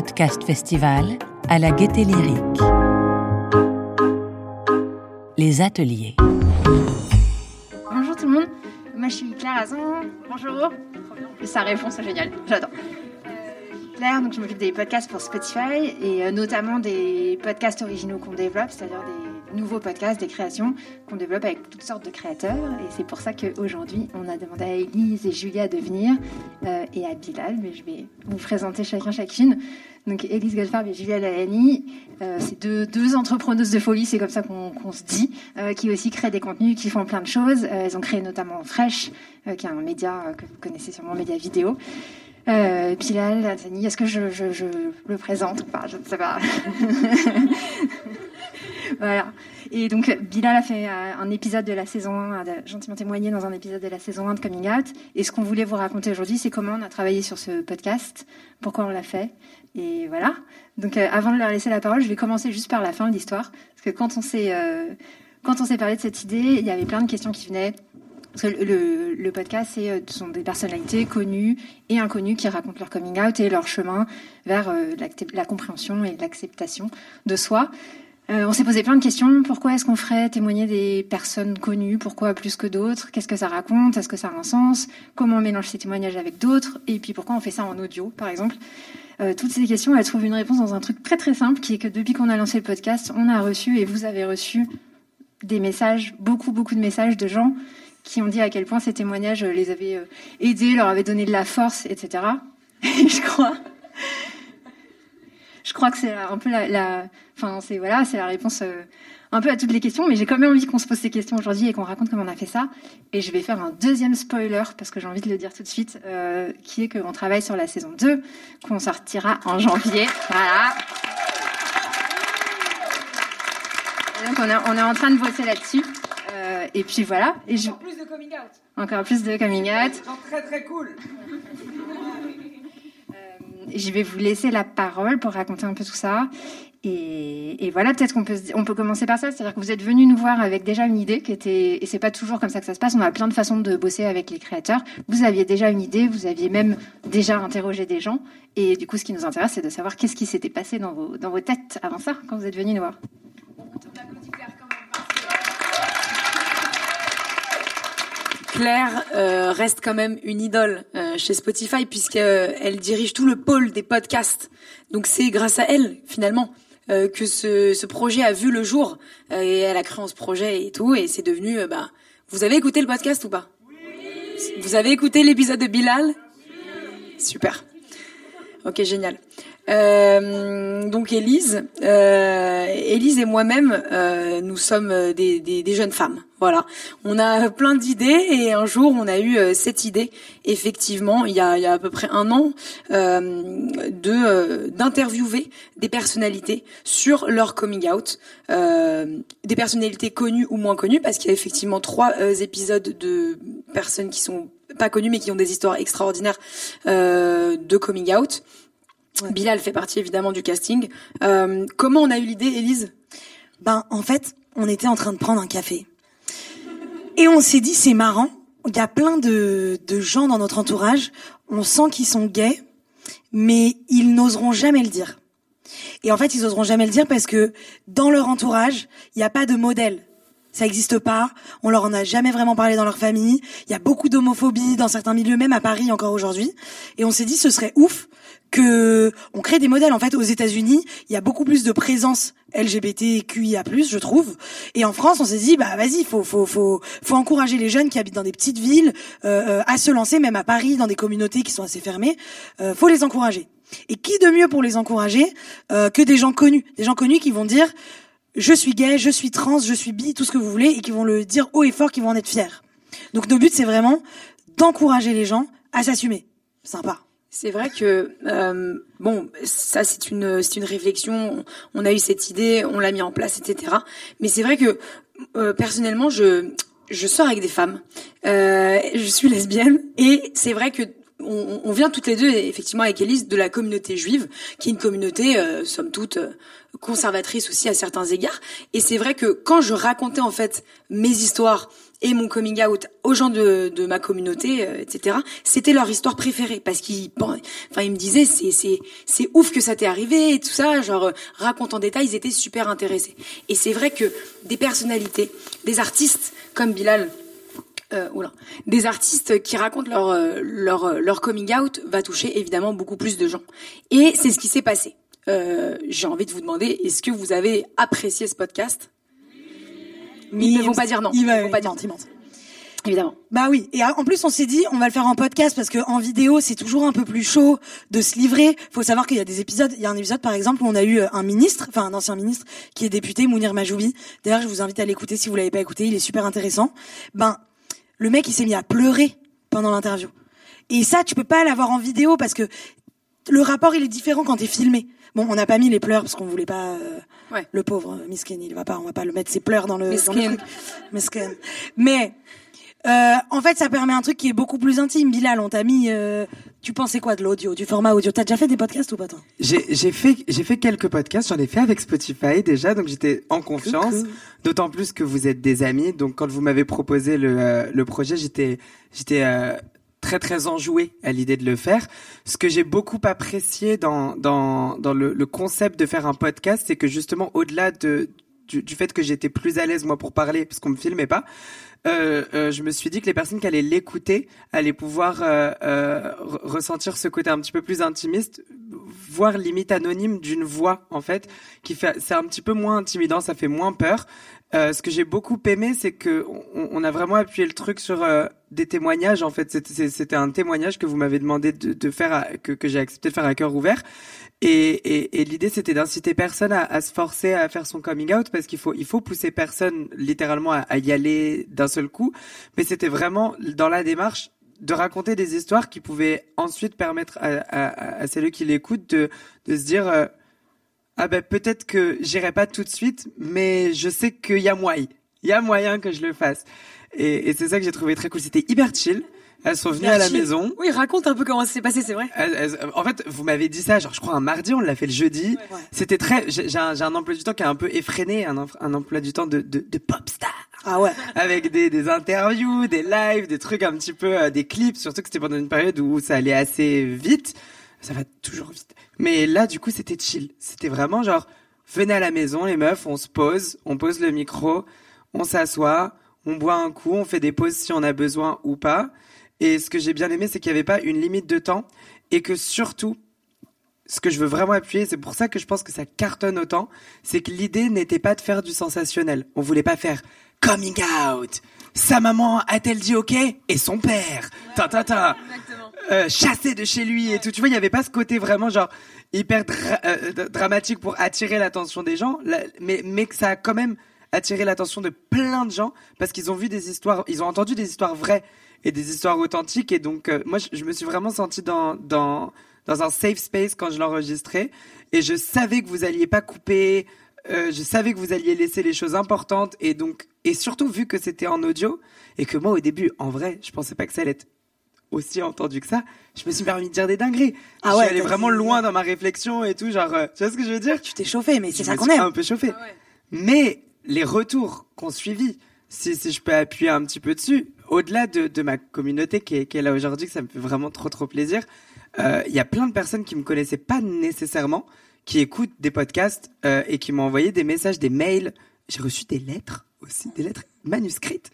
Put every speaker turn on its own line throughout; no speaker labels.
podcast festival à la gaieté lyrique. Les ateliers.
Bonjour tout le monde, moi je suis Claire Azon. Bonjour. Ça répond, c'est génial, j'adore. Euh, Claire, donc je m'occupe des podcasts pour Spotify et euh, notamment des podcasts originaux qu'on développe, c'est-à-dire des nouveaux podcasts, des créations qu'on développe avec toutes sortes de créateurs. Et c'est pour ça qu'aujourd'hui, on a demandé à Elise et Julia de venir euh, et à Bilal, mais je vais vous présenter chacun chacune. Donc Elise Goldfarb et Julia Lahani, euh, c'est deux, deux entrepreneuses de folie, c'est comme ça qu'on se dit, euh, qui aussi créent des contenus, qui font plein de choses. Euh, elles ont créé notamment Fresh, euh, qui est un média euh, que vous connaissez sûrement, média vidéo. Euh, Bilal, Hassani, est-ce que je, je, je le présente ou pas? Je ne sais pas. voilà. Et donc, Bilal a fait euh, un épisode de la saison 1, a gentiment témoigné dans un épisode de la saison 1 de Coming Out. Et ce qu'on voulait vous raconter aujourd'hui, c'est comment on a travaillé sur ce podcast, pourquoi on l'a fait. Et voilà. Donc, euh, avant de leur laisser la parole, je vais commencer juste par la fin de l'histoire. Parce que quand on s'est euh, quand on s'est parlé de cette idée, il y avait plein de questions qui venaient. Parce que le, podcast, c'est, euh, sont des personnalités connues et inconnues qui racontent leur coming out et leur chemin vers la compréhension et l'acceptation de soi. Euh, on s'est posé plein de questions. Pourquoi est-ce qu'on ferait témoigner des personnes connues? Pourquoi plus que d'autres? Qu'est-ce que ça raconte? Est-ce que ça a un sens? Comment on mélange ces témoignages avec d'autres? Et puis pourquoi on fait ça en audio, par exemple? Euh, Toutes ces questions, elles trouvent une réponse dans un truc très très simple, qui est que depuis qu'on a lancé le podcast, on a reçu et vous avez reçu des messages, beaucoup beaucoup de messages de gens qui ont dit à quel point ces témoignages euh, les avaient aidés, leur avaient donné de la force, etc. Et je crois, je crois que c'est un peu la, la enfin c'est voilà, c'est la réponse euh, un peu à toutes les questions. Mais j'ai quand même envie qu'on se pose ces questions aujourd'hui et qu'on raconte comment on a fait ça. Et je vais faire un deuxième spoiler parce que j'ai envie de le dire tout de suite, euh, qui est qu'on travaille sur la saison 2, qu'on sortira en janvier. Voilà. Et donc on est, on est en train de bosser là-dessus. Euh, et puis voilà. Et je,
Plus de coming out.
encore plus de coming out.
Très très cool.
Je vais vous laisser la parole pour raconter un peu tout ça. Et, voilà, peut-être qu'on peut, commencer par ça. C'est-à-dire que vous êtes venus nous voir avec déjà une idée qui était, et c'est pas toujours comme ça que ça se passe. On a plein de façons de bosser avec les créateurs. Vous aviez déjà une idée, vous aviez même déjà interrogé des gens. Et du coup, ce qui nous intéresse, c'est de savoir qu'est-ce qui s'était passé dans vos, dans vos têtes avant ça, quand vous êtes venus nous voir.
Claire euh, reste quand même une idole euh, chez Spotify puisqu'elle dirige tout le pôle des podcasts. Donc c'est grâce à elle finalement euh, que ce, ce projet a vu le jour Euh, et elle a créé ce projet et tout et c'est devenu. euh, bah, vous avez écouté le podcast ou pas? Vous avez écouté l'épisode de Bilal? Super. Ok, génial. Euh, donc Élise, euh, Élise et moi-même, euh, nous sommes des, jeunes femmes. Voilà, on a plein d'idées et un jour on a eu euh, cette idée, effectivement, il y a, il y a à peu près un an, de d'interviewer des personnalités sur leur coming out, des personnalités connues ou moins connues, parce qu'il y a effectivement trois épisodes de personnes qui sont pas connues mais qui ont des histoires extraordinaires de coming out. Bilal fait partie évidemment du casting. Euh, comment on a eu l'idée, Élise?
Ben, en fait, on était en train de prendre un café. Et on s'est dit, c'est marrant. Il y a plein de, de gens dans notre entourage. On sent qu'ils sont gays, mais ils n'oseront jamais le dire. Et en fait, ils oseront jamais le dire parce que dans leur entourage, il n'y a pas de modèle. Ça n'existe pas. On leur en a jamais vraiment parlé dans leur famille. Il y a beaucoup d'homophobie dans certains milieux, même à Paris encore aujourd'hui. Et on s'est dit, ce serait ouf que on crée des modèles. En fait, aux États-Unis, il y a beaucoup plus de présence LGBTQIA+, je trouve. Et en France, on s'est dit, bah vas-y, faut faut faut faut encourager les jeunes qui habitent dans des petites villes euh, euh, à se lancer, même à Paris, dans des communautés qui sont assez fermées. Euh, faut les encourager. Et qui de mieux pour les encourager euh, que des gens connus, des gens connus qui vont dire je suis gay, je suis trans, je suis bi, tout ce que vous voulez, et qui vont le dire haut et fort, qui vont en être fiers. Donc nos buts, c'est vraiment d'encourager les gens à s'assumer. Sympa.
C'est vrai que euh, bon, ça c'est une c'est une réflexion. On a eu cette idée, on l'a mis en place, etc. Mais c'est vrai que euh, personnellement, je je sors avec des femmes. Euh, je suis lesbienne et c'est vrai que on, vient toutes les deux effectivement avec Elise de la communauté juive, qui est une communauté euh, somme toute euh, conservatrice aussi à certains égards. Et c'est vrai que quand je racontais en fait mes histoires et mon coming out aux gens de, de ma communauté, euh, etc. C'était leur histoire préférée parce qu'ils, bon, enfin, ils me disaient c'est c'est c'est ouf que ça t'est arrivé et tout ça, genre euh, raconte en détail, ils étaient super intéressés. Et c'est vrai que des personnalités, des artistes comme Bilal. Euh, oula, des artistes qui racontent leur euh, leur euh, leur coming out va toucher évidemment beaucoup plus de gens. Et c'est ce qui s'est passé. Euh, J'ai envie de vous demander, est-ce que vous avez apprécié ce podcast? Ils ne vont pas dire non. Ils vont pas dire
ment, il ment.
Évidemment.
Bah oui. Et en plus, on s'est dit, on va le faire en podcast parce que en vidéo, c'est toujours un peu plus chaud de se livrer. Faut savoir qu'il y a des épisodes. Il y a un épisode, par exemple, où on a eu euh, un ministre, enfin un ancien ministre, qui est député, Mounir Majoubi. D'ailleurs, je vous invite à l'écouter si vous l'avez pas écouté. Il est super intéressant. Ben, le mec, il s'est mis à pleurer pendant l'interview. Et ça, tu peux pas l'avoir en vidéo parce que le rapport, il est différent quand t'es filmé. Bon, on n'a pas mis les pleurs parce qu'on voulait pas. euh,
Ouais.
Le pauvre euh, Miskin, il va pas, on va pas le mettre ses pleurs dans le. dans le
Miskin.
truc. Miskin. Mais euh, en fait, ça permet un truc qui est beaucoup plus intime. Bilal, on t'a mis. euh, tu pensais quoi de l'audio, du format audio? T'as déjà fait des podcasts ou pas toi?
J'ai j'ai fait j'ai fait quelques podcasts, j'en ai fait avec Spotify déjà, donc j'étais en confiance. D'autant plus que vous êtes des amis, donc quand vous m'avez proposé le euh, le projet, j'étais j'étais euh, très très enjoué à l'idée de le faire. Ce que j'ai beaucoup apprécié dans dans le, concept de faire un podcast, c'est que justement au-delà de du, fait que j'étais plus à l'aise moi pour parler parce qu'on me filmait pas, euh, euh, je me suis dit que les personnes qui allaient l'écouter allaient pouvoir euh, re- ressentir ce côté un petit peu plus intimiste, voire limite anonyme d'une voix en fait, qui fait c'est un petit peu moins intimidant, ça fait moins peur. Euh, ce que j'ai beaucoup aimé, c'est que on, on a vraiment appuyé le truc sur euh, des témoignages. En fait, C'était- un témoignage que vous m'avez demandé de, de faire, à- que, que j'ai accepté de faire à cœur ouvert. Et, et, et l'idée, c'était d'inciter personne à, à se forcer à faire son coming out parce qu'il faut, il faut pousser personne littéralement à, à y aller d'un seul coup. Mais c'était vraiment dans la démarche de raconter des histoires qui pouvaient ensuite permettre à, à, à celles qui l'écoutent de, de se dire euh, ah ben peut-être que j'irai pas tout de suite, mais je sais qu'il y a moyen, il y a moyen que je le fasse. Et, et c'est ça que j'ai trouvé très cool. C'était hyper chill. Elles sont venues à la
Chill.
maison.
Oui, raconte un peu comment ça s'est passé, c'est vrai.
Elles- elles- en fait, vous m'avez dit ça, genre je crois un mardi, on l'a fait le jeudi.
Ouais.
C'était très. J'ai un, emploi du temps qui est un peu effréné, un, em- un emploi du temps de, de, de pop star
Ah ouais.
avec des, des interviews, des lives, des trucs un petit peu, euh, des clips, surtout que c'était pendant une période où ça allait assez vite. Ça va toujours vite. Mais là, du coup, c'était chill. C'était vraiment genre, venez à la maison, les meufs, on se pose, on pose le micro, on s'assoit, on boit un coup, on fait des pauses si on a besoin ou pas. Et ce que j'ai bien aimé, c'est qu'il n'y avait pas une limite de temps et que surtout, ce que je veux vraiment appuyer, c'est pour ça que je pense que ça cartonne autant, c'est que l'idée n'était pas de faire du sensationnel. On voulait pas faire coming out. Sa maman a-t-elle dit ok? Et son père. Ta ta ta. Euh, chassé de chez lui et tout. Tu vois, il y avait pas ce côté vraiment genre hyper euh, dramatique pour attirer l'attention des gens, mais mais que ça a quand même attiré l'attention de plein de gens parce qu'ils ont vu des histoires, ils ont entendu des histoires vraies et des histoires authentiques. Et donc euh, moi je, me suis vraiment senti dans dans dans un safe space quand je l'enregistrais. Et je savais que vous alliez pas couper je savais que vous alliez laisser les choses importantes. Et donc et surtout vu que c'était en audio et que moi au début en vrai je pensais pas que ça allait être aussi entendu que ça je me suis permis de dire des dingueries
Ah
je
ouais,
suis allé
t'as
vraiment loin dans ma réflexion et tout genre euh, tu vois ce que je veux dire?
Tu t'es chauffé, mais c'est
je
ça
me
qu'on
suis
aime.
un peu chauffé mais les retours qu'on suivi si, si je peux appuyer un petit peu dessus, au-delà de, de ma communauté qui est, qui est là aujourd'hui, que ça me fait vraiment trop trop plaisir, euh, il y a plein de personnes qui me connaissaient pas nécessairement, qui écoutent des podcasts euh, et qui m'ont envoyé des messages, des mails. J'ai reçu des lettres aussi, des lettres manuscrites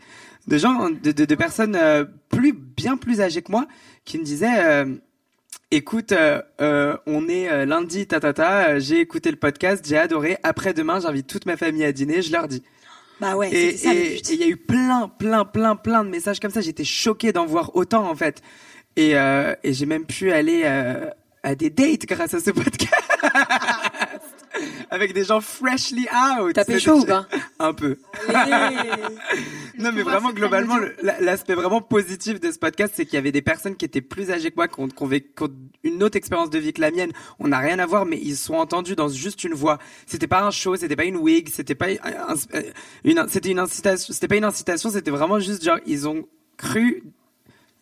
de gens, de, de, de personnes euh, plus bien plus âgées que moi, qui me disaient. euh, Écoute, euh, euh, on est euh, lundi, ta ta ta. J'ai écouté le podcast, j'ai adoré. Après demain, j'invite toute ma famille à dîner. Je leur dis.
Bah ouais,
Et
ça
et- il y a eu plein, plein, plein, plein de messages comme ça. J'étais choqué d'en voir autant en fait. Et, euh, et j'ai même pu aller euh, à des dates grâce à ce podcast. Avec des gens freshly out.
T'as pécho ou pas
Un peu. Non, mais vraiment, globalement, le- la- l'aspect vraiment positif de ce podcast, c'est qu'il y avait des personnes qui étaient plus âgées que moi, qui ont, qui une autre expérience de vie que la mienne. On n'a rien à voir, mais ils sont entendus dans juste une voix. C'était pas un show, c'était pas une wig, c'était pas un- un- une, c'était une incitation, c'était pas une incitation, c'était vraiment juste genre, ils ont cru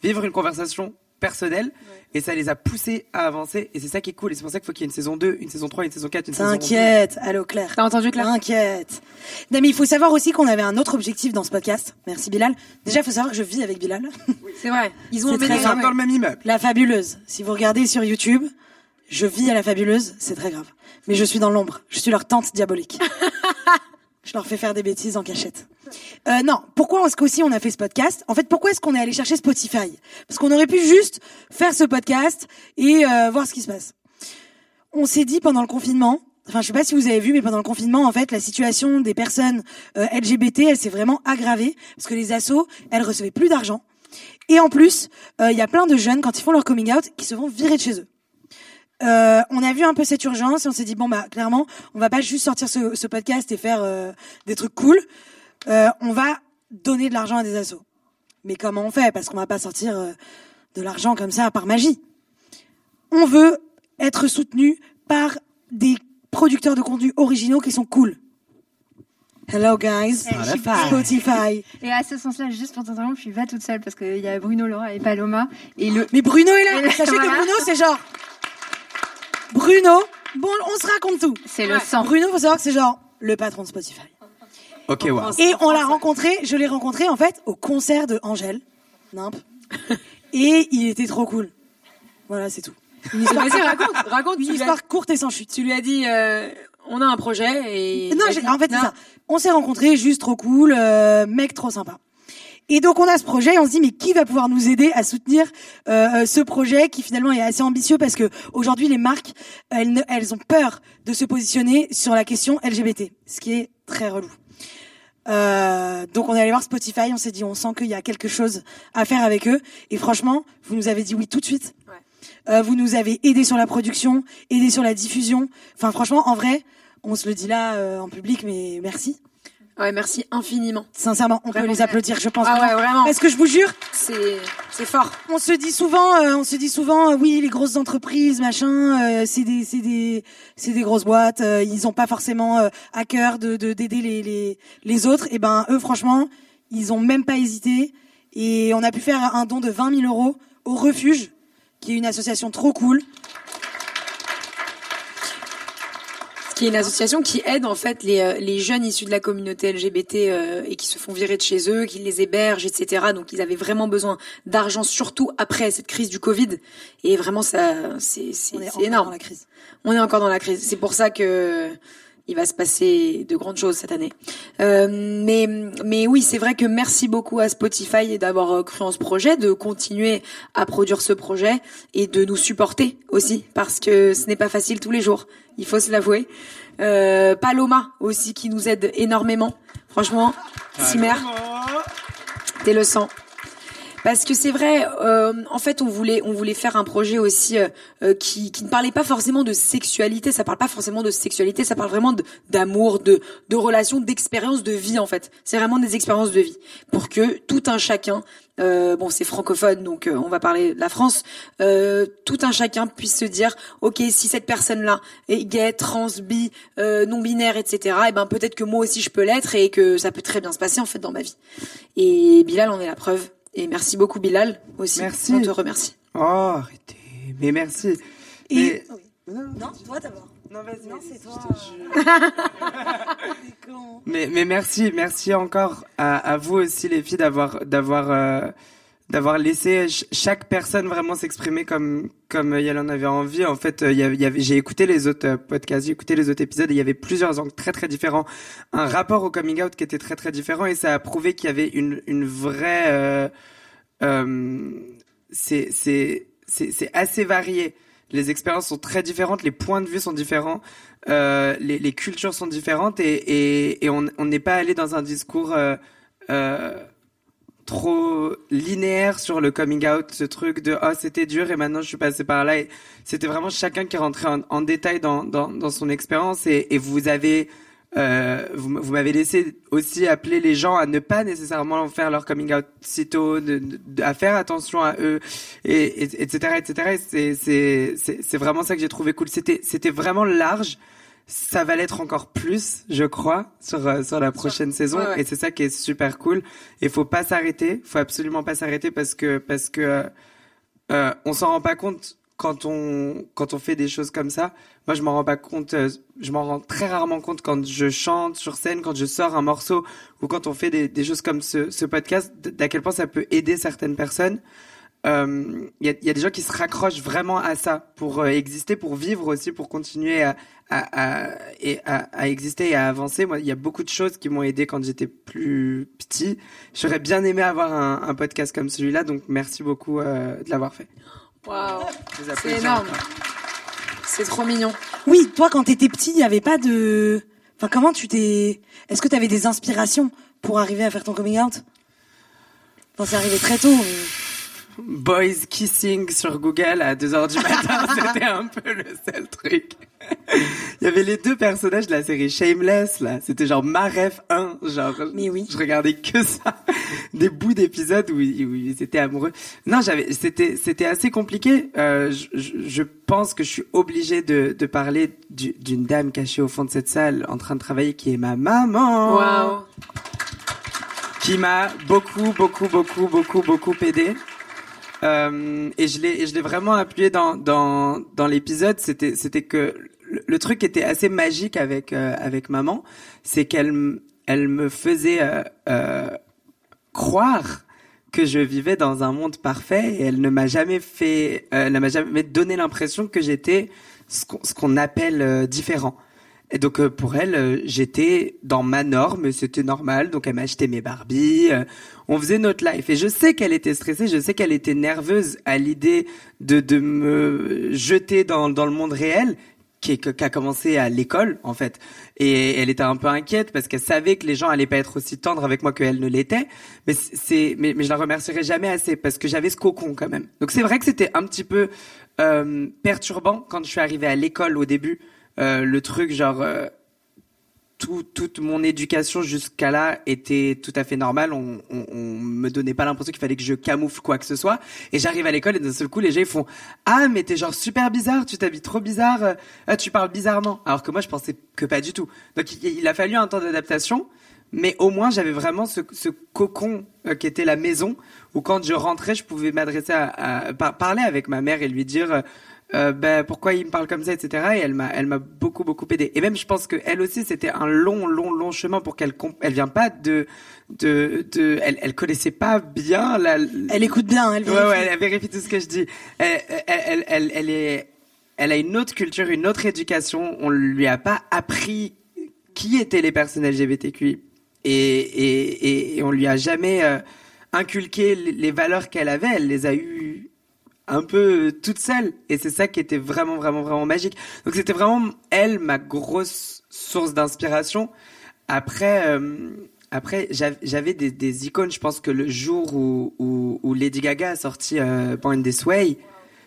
vivre une conversation personnels et ça les a poussés à avancer et c'est ça qui est cool et c'est pour ça qu'il faut qu'il y ait une saison 2, une saison 3, une saison 4, une saison 11.
T'inquiète, allô Claire.
T'as entendu Claire?
T'inquiète. Non mais il faut savoir aussi qu'on avait un autre objectif dans ce podcast. Merci Bilal. Déjà, il faut savoir que je vis avec Bilal.
C'est vrai. Ils ont
très
Ils sont dans le même immeuble.
La fabuleuse. Si vous regardez sur YouTube, je vis à la fabuleuse, c'est très grave. Mais je suis dans l'ombre. Je suis leur tante diabolique. je leur fais faire des bêtises en cachette. Euh, non, pourquoi est-ce qu'aussi on a fait ce podcast? En fait, pourquoi est-ce qu'on est allé chercher Spotify? Parce qu'on aurait pu juste faire ce podcast et euh, voir ce qui se passe. On s'est dit pendant le confinement, enfin je sais pas si vous avez vu, mais pendant le confinement, en fait, la situation des personnes euh, LGBT, elle s'est vraiment aggravée parce que les assos, elles recevaient plus d'argent. Et en plus, euh, il y a plein de jeunes quand ils font leur coming out qui se font virer de chez eux. Euh, on a vu un peu cette urgence et on s'est dit bon bah clairement on va pas juste sortir ce, ce podcast et faire euh, des trucs cool. Euh, on va donner de l'argent à des assos. Mais comment on fait? Parce qu'on va pas sortir euh, de l'argent comme ça par magie. On veut être soutenu par des producteurs de contenu originaux qui sont cool. Hello guys,
Spotify.
Spotify.
Et à ce sens-là, juste pour t'interrompre, je suis pas toute seule parce qu'il y a Bruno, Laura et Paloma. Et le,
Mais Bruno est là. Sachez que. Bruno c'est genre Bruno. Bon, on se raconte tout.
c'est le sang.
Bruno, faut savoir que c'est genre le patron de Spotify.
Ok, wow.
Et on l'a rencontré, je l'ai rencontré en fait au concert de Angèle, Nimp. Et il était trop cool. Voilà, c'est tout. Une histoire,
Vas-y, raconte, raconte.
une histoire courte et sans chute.
tu lui as dit, euh, on a un projet et.
Non, en fait, c'est ça. On s'est rencontrés, juste trop cool, euh, mec trop sympa. Et donc on a ce projet, et on se dit mais qui va pouvoir nous aider à soutenir euh, euh, ce projet qui finalement est assez ambitieux parce que aujourd'hui les marques elles, ne- elles ont peur de se positionner sur la question LGBT, ce qui est très relou. Euh, donc on est allé voir Spotify, on s'est dit on sent qu'il y a quelque chose à faire avec eux et franchement vous nous avez dit oui tout de suite.
Ouais.
Euh, vous nous avez aidé sur la production, aidé sur la diffusion. Enfin franchement en vrai on se le dit là euh, en public mais merci.
Ouais, merci infiniment.
Sincèrement, on
Vraiment.
peut les applaudir, je pense.
Ah ouais,
vraiment.
vraiment.
Parce que je vous jure,
C'est, c'est fort.
on se dit souvent, euh, on se dit souvent, euh, oui, les grosses entreprises, machin, euh, c'est des, c'est des, c'est des grosses boîtes. euh, ils ont pas forcément euh, à cœur de, de d'aider les, les, les autres. Et ben, eux, franchement, ils ont même pas hésité. Et on a pu faire un don de 20 000 euros au Refuge, qui est une association trop cool.
Qui est une association qui aide en fait les, euh, les jeunes issus de la communauté LGBT euh, et qui se font virer de chez eux, qui les hébergent, etc. Donc ils avaient vraiment besoin d'argent, surtout après cette crise du Covid. Et vraiment, ça, c'est c'est
On est encore
énorme.
dans la crise.
On est encore dans la crise. C'est pour ça que il va se passer de grandes choses cette année. Euh, mais mais oui, c'est vrai que merci beaucoup à Spotify d'avoir euh, cru en ce projet, de continuer à produire ce projet et de nous supporter aussi parce que ce n'est pas facile tous les jours. Il faut se l'avouer. Euh, Paloma aussi qui nous aide énormément. Franchement, Simer, t'es le sang. Parce que c'est vrai, euh, en fait, on voulait, on voulait faire un projet aussi euh, euh, qui, qui ne parlait pas forcément de sexualité. Ça parle pas forcément de sexualité. Ça parle vraiment d'amour, de, de relations, d'expériences de vie en fait. C'est vraiment des expériences de vie pour que tout un chacun, euh, bon, c'est francophone, donc euh, on va parler de la France, euh, tout un chacun puisse se dire, ok, si cette personne-là est gay, trans, bi, non binaire, etc. Et ben peut-être que moi aussi je peux l'être et que ça peut très bien se passer en fait dans ma vie. Et Bilal en est la preuve. Et merci beaucoup Bilal aussi.
Merci.
On te remercie.
Oh, arrêtez. Mais merci.
Et
Mais-
oui. non, toi d'abord.
Non, vas-y.
Non, c'est toi.
Mais, mais merci, merci encore à, à vous aussi les filles d'avoir d'avoir euh, d'avoir laissé ch- chaque personne vraiment s'exprimer comme comme elle en avait envie. En fait, euh, j'ai écouté les autres euh, podcasts, j'ai écouté les autres épisodes et il y avait plusieurs angles très très différents, un rapport au coming out qui était très très différent et ça a prouvé qu'il y avait une une vraie euh, euh, c'est c'est c'est assez varié. Les expériences sont très différentes, les points de vue sont différents, euh, les, cultures sont différentes et, et, on n'est pas allé dans un discours euh, euh, trop linéaire sur le coming out, ce truc de oh c'était dur et maintenant je suis passé par là. C'était vraiment chacun qui rentrait en, en détail dans, dans, dans son expérience et, et vous avez euh, vous, m'avez laissé aussi appeler les gens à ne pas nécessairement faire leur coming out sitôt, de, de- à faire attention à eux, et, et- etc., etc. Et c'est, c'est, c'est, c'est vraiment ça que j'ai trouvé cool. C'était, c'était vraiment large. Ça va l'être encore plus, je crois, sur euh, sur la prochaine saison,
Ouais, ouais.
et c'est ça qui est super cool. Et faut pas s'arrêter, faut absolument pas s'arrêter parce que parce que euh, on s'en rend pas compte quand on quand on fait des choses comme ça. Moi, je m'en rends pas compte. euh, je m'en rends très rarement compte quand je chante sur scène, quand je sors un morceau ou quand on fait des, des choses comme ce, ce podcast, d'à quel point ça peut aider certaines personnes. Euh, Il y, a, il y a des gens qui se raccrochent vraiment à ça pour euh, exister, pour vivre aussi, pour continuer à, à, à, et à, à exister et à avancer. Moi, il y a beaucoup de choses qui m'ont aidé quand j'étais plus petit. J'aurais bien aimé avoir un, un podcast comme celui-là, donc merci beaucoup euh, de l'avoir fait.
Waouh, c'est énorme. C'est trop mignon.
Oui, toi, quand t'étais petit, il y avait pas de. Enfin, comment tu t'es. Est-ce que t'avais des inspirations pour arriver à faire ton coming out? Enfin, c'est arrivé très tôt. mais-
Boys kissing sur Google à 2h du matin, c'était un peu le seul truc. Il y avait les deux personnages de la série Shameless, là. C'était genre ma ref 1, genre.
Mais oui.
Je regardais que ça. Des bouts d'épisodes où, ils- où ils étaient amoureux. Non, j'avais, c'était, c'était assez compliqué. Euh, je, je- pense que je suis obligée de, de parler du- d'une dame cachée au fond de cette salle en train de travailler qui est ma maman
Waouh.
qui m'a beaucoup, beaucoup, beaucoup, beaucoup, beaucoup aidé. Euh, et je l'ai, je l'ai vraiment appuyé dans dans dans l'épisode. C'était c'était que le, truc qui était assez magique avec euh, avec maman, c'est qu'elle elle me faisait euh, euh, croire que je vivais dans un monde parfait et elle ne m'a jamais fait, elle ne m'a jamais donné l'impression que j'étais ce qu'on appelle différent. Et donc euh, pour elle, euh, j'étais dans ma norme, c'était normal. Donc elle m'achetait mes Barbies, euh, on faisait notre life. Et je sais qu'elle était stressée, je sais qu'elle était nerveuse à l'idée de de me jeter dans dans le monde réel qui qui a commencé à l'école en fait et elle était un peu inquiète parce qu'elle savait que les gens allaient pas être aussi tendres avec moi qu'elle ne l'était mais c'est mais, mais je la remercierai jamais assez parce que j'avais ce cocon quand même donc c'est vrai que c'était un petit peu euh, perturbant quand je suis arrivée à l'école au début le truc genre euh, tout, toute mon éducation jusqu'à là était tout à fait normale. On, on, on me donnait pas l'impression qu'il fallait que je camoufle quoi que ce soit. Et j'arrive à l'école et d'un seul coup, les gens ils font Ah, mais t'es genre super bizarre, tu t'habilles trop bizarre, euh, ah, tu parles bizarrement. Alors que moi, je pensais que pas du tout. Donc il, a fallu un temps d'adaptation. Mais au moins, j'avais vraiment ce, ce cocon euh, qui était la maison, où quand je rentrais, je pouvais m'adresser à, à- par- parler avec ma mère et lui dire euh, euh, ben, pourquoi il me parle comme ça, etc. Et elle m'a, elle m'a beaucoup, beaucoup aidé. Et même, je pense que elle aussi, c'était un long, long, long chemin pour qu'elle, comp- elle vient pas de, de, de, elle, elle connaissait pas bien la.
Elle écoute bien, elle vérifie.
ouais, elle vérifie tout ce que je dis. Elle, elle, elle, est, elle a une autre culture, une autre éducation. On lui a pas appris qui étaient les personnes LGBTQI et, et, et, et on lui a jamais euh, inculqué les valeurs qu'elle avait. Elle les a eues un peu toute seule et c'est ça qui était vraiment vraiment vraiment magique. Donc c'était vraiment elle ma grosse source d'inspiration. Après euh, après j'av- j'avais des, des icônes. Je pense que le jour où, où, où Lady Gaga a sorti euh, Born This Way,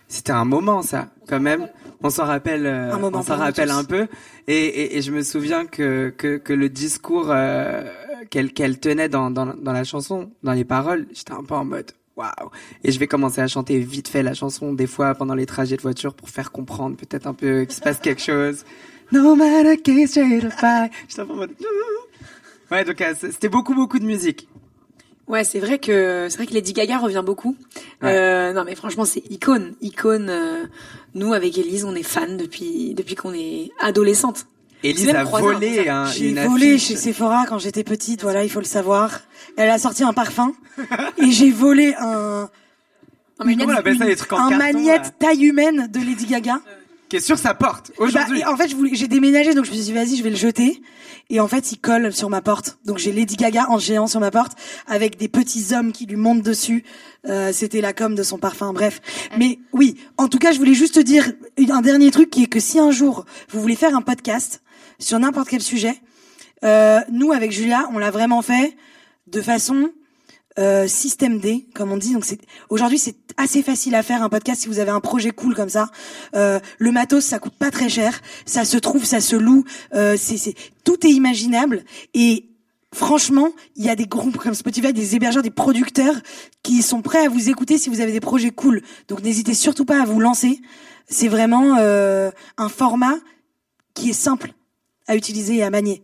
c'était un moment ça quand même. On s'en rappelle, euh,
Un moment
on s'en rappelle un peu. Et, et, et je me souviens que que, que le discours euh, qu'elle qu'elle tenait dans, dans dans la chanson, dans les paroles, j'étais un peu en mode waouh. Et je vais commencer à chanter vite fait la chanson des fois pendant les trajets de voiture pour faire comprendre peut-être un peu qu'il se passe quelque chose. No matter case straight or. J'étais en mode Ouais, donc euh, c'était beaucoup beaucoup de musique.
Ouais, c'est vrai que c'est vrai que Lady Gaga revient beaucoup.
Ouais.
Euh, non, mais franchement, c'est icône, icône. euh, nous, avec Elise, on est fans depuis depuis qu'on est adolescente.
Elise a
croisé un
volé un,
J'ai volé
affiche.
chez Sephora quand j'étais petite, voilà, il faut le savoir. Elle a sorti un parfum et j'ai volé un,
on ça les trucs en
un
carton,
magnette
là
taille humaine de Lady Gaga.
qui est sur sa porte
Bah,
aujourd'hui.
et en fait, j'ai déménagé, donc je me suis dit, vas-y, je vais le jeter. Et en fait, il colle sur ma porte. Donc j'ai Lady Gaga en géant sur ma porte, avec des petits hommes qui lui montent dessus. Euh, C'était la com de son parfum, bref. Mais oui, en tout cas, je voulais juste te dire un dernier truc qui est que si un jour vous voulez faire un podcast sur n'importe quel sujet, euh, nous avec Julia, on l'a vraiment fait de façon euh, système D, comme on dit. Donc aujourd'hui c'est assez facile à faire un podcast si vous avez un projet cool comme ça. Euh, le matos ça coûte pas très cher, ça se trouve, ça se loue, euh, c'est tout est imaginable et Franchement, il y a des groupes comme Spotify, des hébergeurs, des producteurs qui sont prêts à vous écouter si vous avez des projets cool. Donc n'hésitez surtout pas à vous lancer. C'est vraiment euh, un format qui est simple à utiliser et à manier.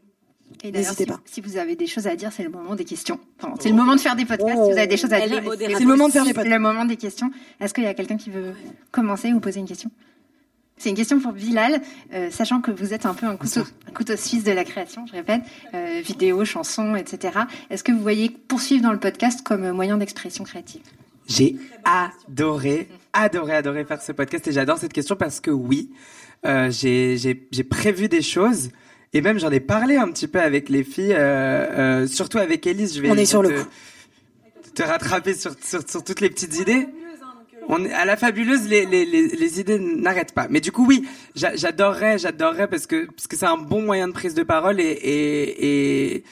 Et d'ailleurs,
N'hésitez
si,
pas.
si vous avez des choses à dire, c'est le moment des questions. Enfin, c'est le moment de faire des podcasts. Si vous avez des choses à
Elle
dire, c'est
le moment de faire des podcasts.
le moment des questions. Est-ce qu'il y a quelqu'un qui veut commencer ou poser une question? C'est une question pour Bilal, euh, sachant que vous êtes un peu un couteau, un couteau suisse de la création, je répète, euh, vidéo, chansons, etc. Est-ce que vous voyez poursuivre dans le podcast comme moyen d'expression créative?
J'ai adoré, adoré, adoré faire ce podcast et j'adore cette question parce que oui, euh, j'ai j'ai- j'ai prévu des choses et même j'en ai parlé un petit peu avec les filles, euh, euh, surtout avec Elise. Je vais
On est sur
te,
le coup.
te rattraper sur, sur, sur toutes les petites idées. On à la fabuleuse, les, les, les, les idées n'arrêtent pas. Mais du coup, oui, j'a- j'adorerais, j'adorerais parce que parce que c'est un bon moyen de prise de parole et et, et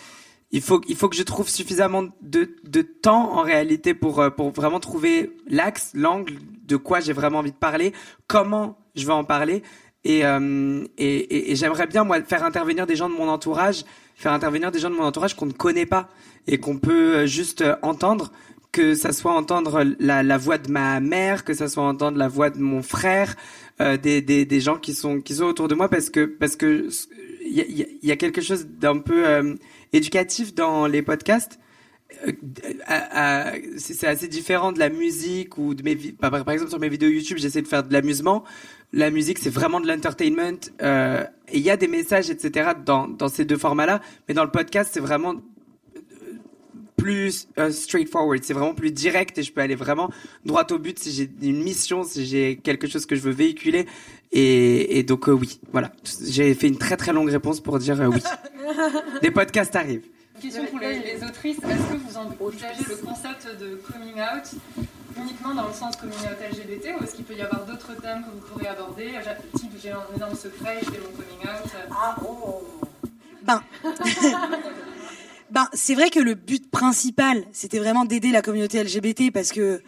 il faut il faut que je trouve suffisamment de de temps en réalité pour euh, pour vraiment trouver l'axe, l'angle de quoi j'ai vraiment envie de parler, comment je vais en parler et euh, et, et, et j'aimerais bien moi faire intervenir des gens de mon entourage, faire intervenir des gens de mon entourage qu'on ne connaît pas et qu'on peut euh, juste euh, entendre que ça soit entendre la, la voix de ma mère, que ça soit entendre la voix de mon frère, euh, des, des, des gens qui sont qui sont autour de moi parce que parce que a, il y a- y a quelque chose d'un peu euh, éducatif dans les podcasts. Euh, à- c'est assez différent de la musique ou de mes par, exemple sur mes vidéos YouTube j'essaie de faire de l'amusement la musique c'est vraiment de l'entertainment euh, et il y a des messages etc dans dans ces deux formats là mais dans le podcast c'est vraiment plus euh, straightforward, c'est vraiment plus direct et je peux aller vraiment droit au but si j'ai une mission, si j'ai quelque chose que je veux véhiculer. Et, et donc euh, oui, voilà. J'ai fait une très très longue réponse pour dire euh, oui. Des podcasts arrivent.
Question pour les, les autrices, est-ce que vous envisagez le concept de coming out uniquement dans le sens coming out LGBT ou est-ce qu'il peut y avoir d'autres thèmes que vous pourrez aborder? Type j'ai un énorme secret, je fais mon coming out.
Ben, ben c'est vrai que le but principal, c'était vraiment d'aider la communauté LGBT parce que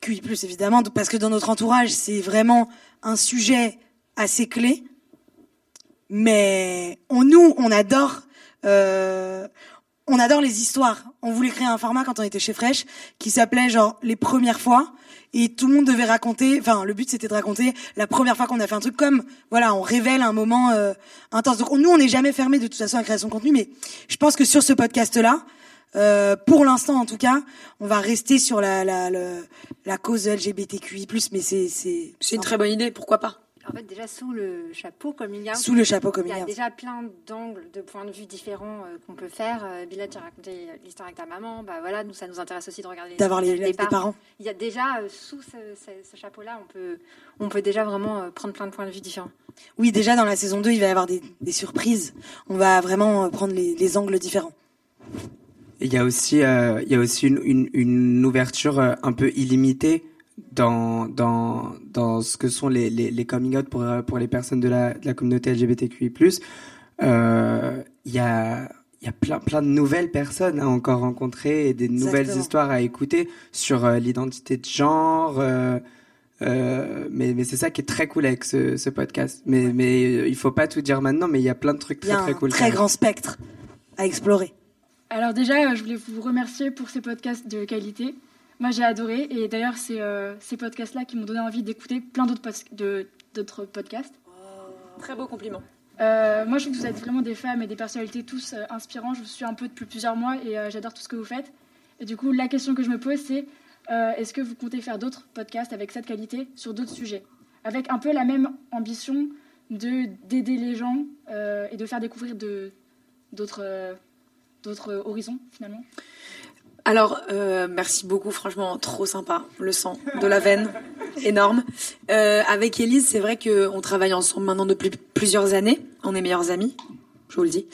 QI+, évidemment, parce que dans notre entourage, c'est vraiment un sujet assez clé. Mais on, nous, on adore, euh, on adore les histoires. On voulait créer un format quand on était chez Fresh qui s'appelait genre les premières fois et tout le monde devait raconter. Enfin, le but c'était de raconter la première fois qu'on a fait un truc comme voilà, on révèle un moment euh, intense. Donc nous, on n'est jamais fermé de toute façon à la création contenu, mais je pense que sur ce podcast-là. Euh, pour l'instant, en tout cas, on va rester sur la la, la, la cause LGBTQI+, mais c'est c'est
C'est une très bonne idée, pourquoi pas?
En fait, déjà sous le chapeau coming out,
sous le chapeau
il
comme
y a
il
déjà plein d'angles, de points de vue différents euh, qu'on peut faire. Euh, Bilal, tu as raconté l'histoire avec ta maman. Bah voilà, nous, ça nous intéresse aussi de regarder les
d'avoir les, les parents.
Il y a déjà euh, sous ce, ce- ce chapeau-là, on peut, on peut déjà vraiment euh, prendre plein de points de vue différents.
Oui, déjà dans la saison 2, il va y avoir des, des surprises. On va vraiment euh, prendre les, les angles différents.
Il y a aussi, euh, il y a aussi une, une, une ouverture euh, un peu illimitée dans, dans, dans ce que sont les, les, les coming out pour, pour les personnes de la, de la communauté LGBTQI+. Euh, Il y a, il y a plein, plein de nouvelles personnes à encore rencontrer et des nouvelles histoires à écouter sur euh, l'identité de genre. euh, euh, mais mais c'est ça qui est très cool avec ce, ce podcast. Mais mais euh, il faut pas tout dire maintenant, mais il y a plein de trucs
Il y
très
a
très
un
cool.
très grand spectre à explorer.
Alors déjà, euh, je voulais vous remercier pour ces podcasts de qualité. Moi, j'ai adoré. Et d'ailleurs, c'est euh, ces podcasts-là qui m'ont donné envie d'écouter plein d'autres podcasts.
Très beau compliment.
Euh, moi, je trouve que vous êtes vraiment des femmes et des personnalités tous euh, inspirants. Je vous suis un peu depuis plusieurs mois et euh, j'adore tout ce que vous faites. Et du coup, la question que je me pose, c'est est-ce que vous comptez faire d'autres podcasts avec cette qualité sur d'autres sujets? Avec un peu la même ambition de d'aider les gens et de faire découvrir de- d'autres d'autres horizons, finalement?
Alors, euh, merci beaucoup, franchement, trop sympa, le sang, de la veine, énorme. Euh, avec Elise, c'est vrai qu'on travaille ensemble maintenant depuis plusieurs années, on est meilleures amies, je vous le dis.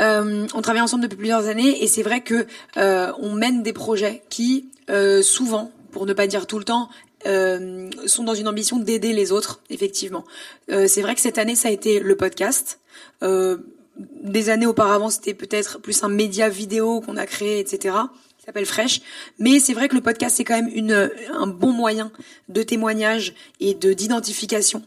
Euh, on travaille ensemble depuis plusieurs années et c'est vrai que euh, on mène des projets qui, euh, souvent, pour ne pas dire tout le temps, euh, sont dans une ambition d'aider les autres, effectivement. Euh, c'est vrai que cette année, ça a été le podcast. Euh, des années auparavant, c'était peut-être plus un média vidéo qu'on a créé, etc s'appelle Fresh. Mais c'est vrai que le podcast c'est quand même une un bon moyen de témoignage et de d'identification.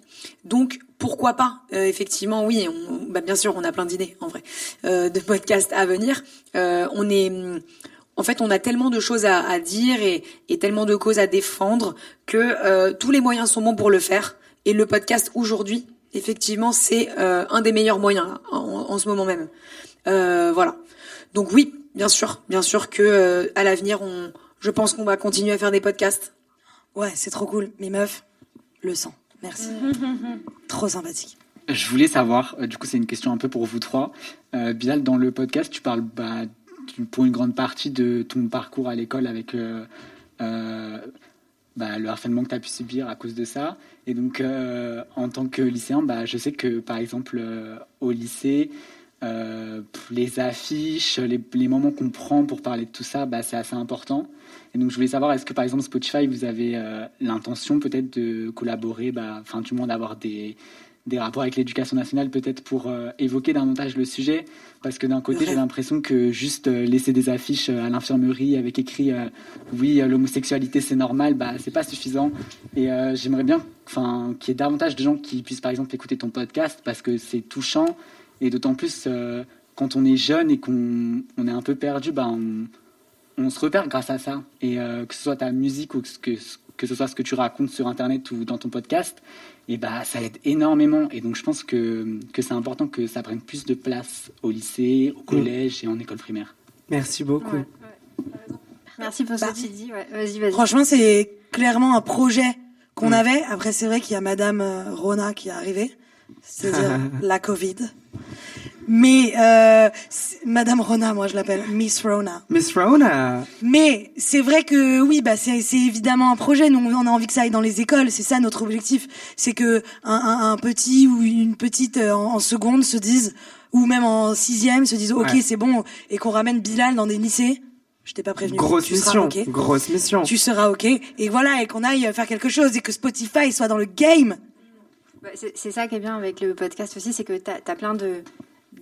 Donc pourquoi pas Euh, Effectivement, oui. On, bah, bien sûr, on a plein d'idées en vrai euh, de podcasts à venir. Euh, on est en fait, on a tellement de choses à, à dire et, et tellement de causes à défendre que euh, tous les moyens sont bons pour le faire. Et le podcast aujourd'hui effectivement, c'est euh, un des meilleurs moyens en, en ce moment même. Euh, voilà. Donc oui, bien sûr, bien sûr que euh, à l'avenir, on, je pense qu'on va continuer à faire des podcasts.
Ouais, c'est trop cool. Mes meufs, le sang. Merci. trop sympathique.
Je voulais savoir, euh, du coup c'est une question un peu pour vous trois. Euh, Bilal, dans le podcast, tu parles bah, tu- pour une grande partie de ton parcours à l'école avec euh, euh, bah, le harcèlement que tu as pu subir à cause de ça. Et donc euh, en tant que lycéen, bah, je sais que par exemple euh, au lycée, euh, les affiches, les, les moments qu'on prend pour parler de tout ça, bah, c'est assez important. Et donc je voulais savoir, est-ce que par exemple Spotify, vous avez euh, l'intention peut-être de collaborer, bah, enfin du moins d'avoir des, des rapports avec l'éducation nationale peut-être pour euh, évoquer davantage le sujet? Parce que d'un côté j'ai l'impression que juste laisser des affiches à l'infirmerie avec écrit oui l'homosexualité c'est normal bah c'est pas suffisant. Et j'aimerais bien qu'il y ait davantage de gens qui puissent par exemple écouter ton podcast parce que c'est touchant et d'autant plus euh, quand on est jeune et qu'on on est un peu perdu bah on, on se repère grâce à ça et euh, que ce soit ta musique ou que, que ce soit ce que tu racontes sur internet ou dans ton podcast et bah ça aide énormément et donc je pense que, que c'est important que ça prenne plus de place au lycée, au collège et en école primaire.
Merci beaucoup.
Ouais, Merci pour ce
Bah,
que tu dis. Ouais, vas-y, vas-y.
Franchement, c'est clairement un projet qu'on
Mm.
avait. Après, c'est vrai qu'il y a Madame euh, Rona qui est arrivée, c'est-à-dire la Covid. Mais euh, Madame Rona, moi je l'appelle Miss Rona.
Miss Rona.
Mais c'est vrai que oui, bah c'est c'est évidemment un projet. Nous, on a envie que ça aille dans les écoles. C'est ça notre objectif. C'est que un, un, un petit ou une petite euh, en, en seconde se dise, ou même en sixième se disent, ok,
Ouais.
c'est bon, et qu'on ramène Bilal dans des lycées. Je t'ai pas prévenu.
Grosse
tu seras
mission. Grosse mission.
Tu seras ok. Et voilà, et qu'on aille faire quelque chose et que Spotify soit dans le game.
Bah, c'est ça qui est bien avec le podcast aussi, c'est que tu as, plein de,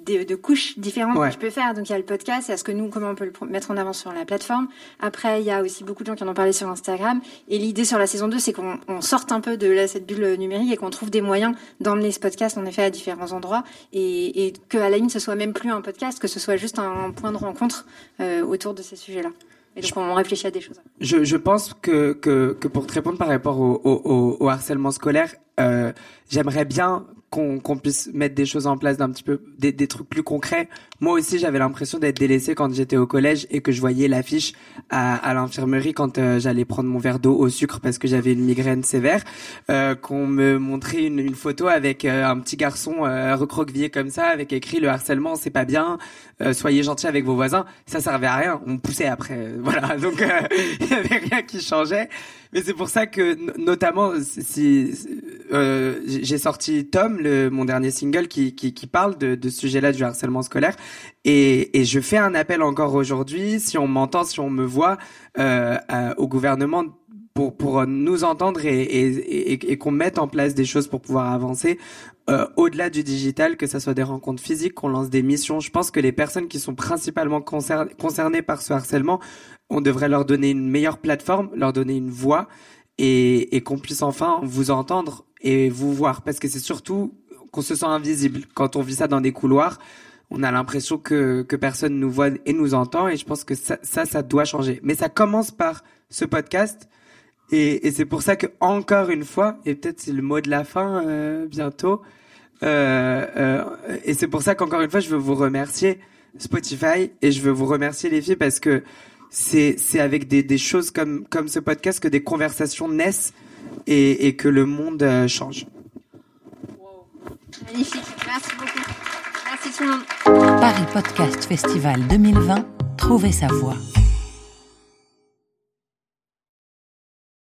de, de couches différentes
Ouais.
que tu peux faire. Donc il y a le podcast, il y a ce que nous, comment on peut le mettre en avant sur la plateforme. Après, il y a aussi beaucoup de gens qui en ont parlé sur Instagram. Et l'idée sur la saison 2, c'est qu'on on sorte un peu de cette bulle numérique et qu'on trouve des moyens d'emmener ce podcast, en effet, à différents endroits. Et, et que à la ligne, ce soit même plus un podcast, que ce soit juste un point de rencontre euh, autour de ces sujets-là. Et donc on réfléchit à des choses.
Je, je pense que, que, que pour te répondre par rapport au, au, au, au harcèlement scolaire, euh, j'aimerais bien qu'on puisse mettre des choses en place d'un petit peu des, des trucs plus concrets. Moi aussi, j'avais l'impression d'être délaissé quand j'étais au collège et que je voyais l'affiche à, à l'infirmerie quand euh, j'allais prendre mon verre d'eau au sucre parce que j'avais une migraine sévère, euh, qu'on me montrait une, une photo avec euh, un petit garçon euh, recroquevillé comme ça, avec écrit le harcèlement c'est pas bien, soyez gentil avec vos voisins. Ça servait à rien, on poussait après, voilà. Donc il y avait rien qui changeait. Mais c'est pour ça que no- notamment si j'ai sorti Tom, mon dernier single qui, parle de, ce sujet-là du harcèlement scolaire. Et, je fais un appel encore aujourd'hui, si on m'entend, si on me voit, euh, à- au gouvernement pour, nous entendre et, qu'on mette en place des choses pour pouvoir avancer euh, au-delà du digital, que ça soit des rencontres physiques, qu'on lance des missions. Je pense que les personnes qui sont principalement concer- concernées par ce harcèlement, on devrait leur donner une meilleure plateforme, leur donner une voix et qu'on puisse enfin vous entendre et vous voir. Parce que c'est surtout qu'on se sent invisible. Quand on vit ça dans des couloirs, on a l'impression que, que personne nous voit et nous entend. Et je pense que ça, ça, doit changer. Mais ça commence par ce podcast. Et, c'est pour ça que encore une fois, et peut-être c'est le mot de la fin euh, bientôt, euh, euh, et c'est pour ça qu'encore une fois, je veux vous remercier Spotify et je veux vous remercier les filles parce que c'est c'est avec des, des choses comme comme ce podcast que des conversations naissent et, et que le monde euh, change.
Magnifique, merci beaucoup. Merci tout le monde.
Paris Podcast Festival 2020, trouver sa voix.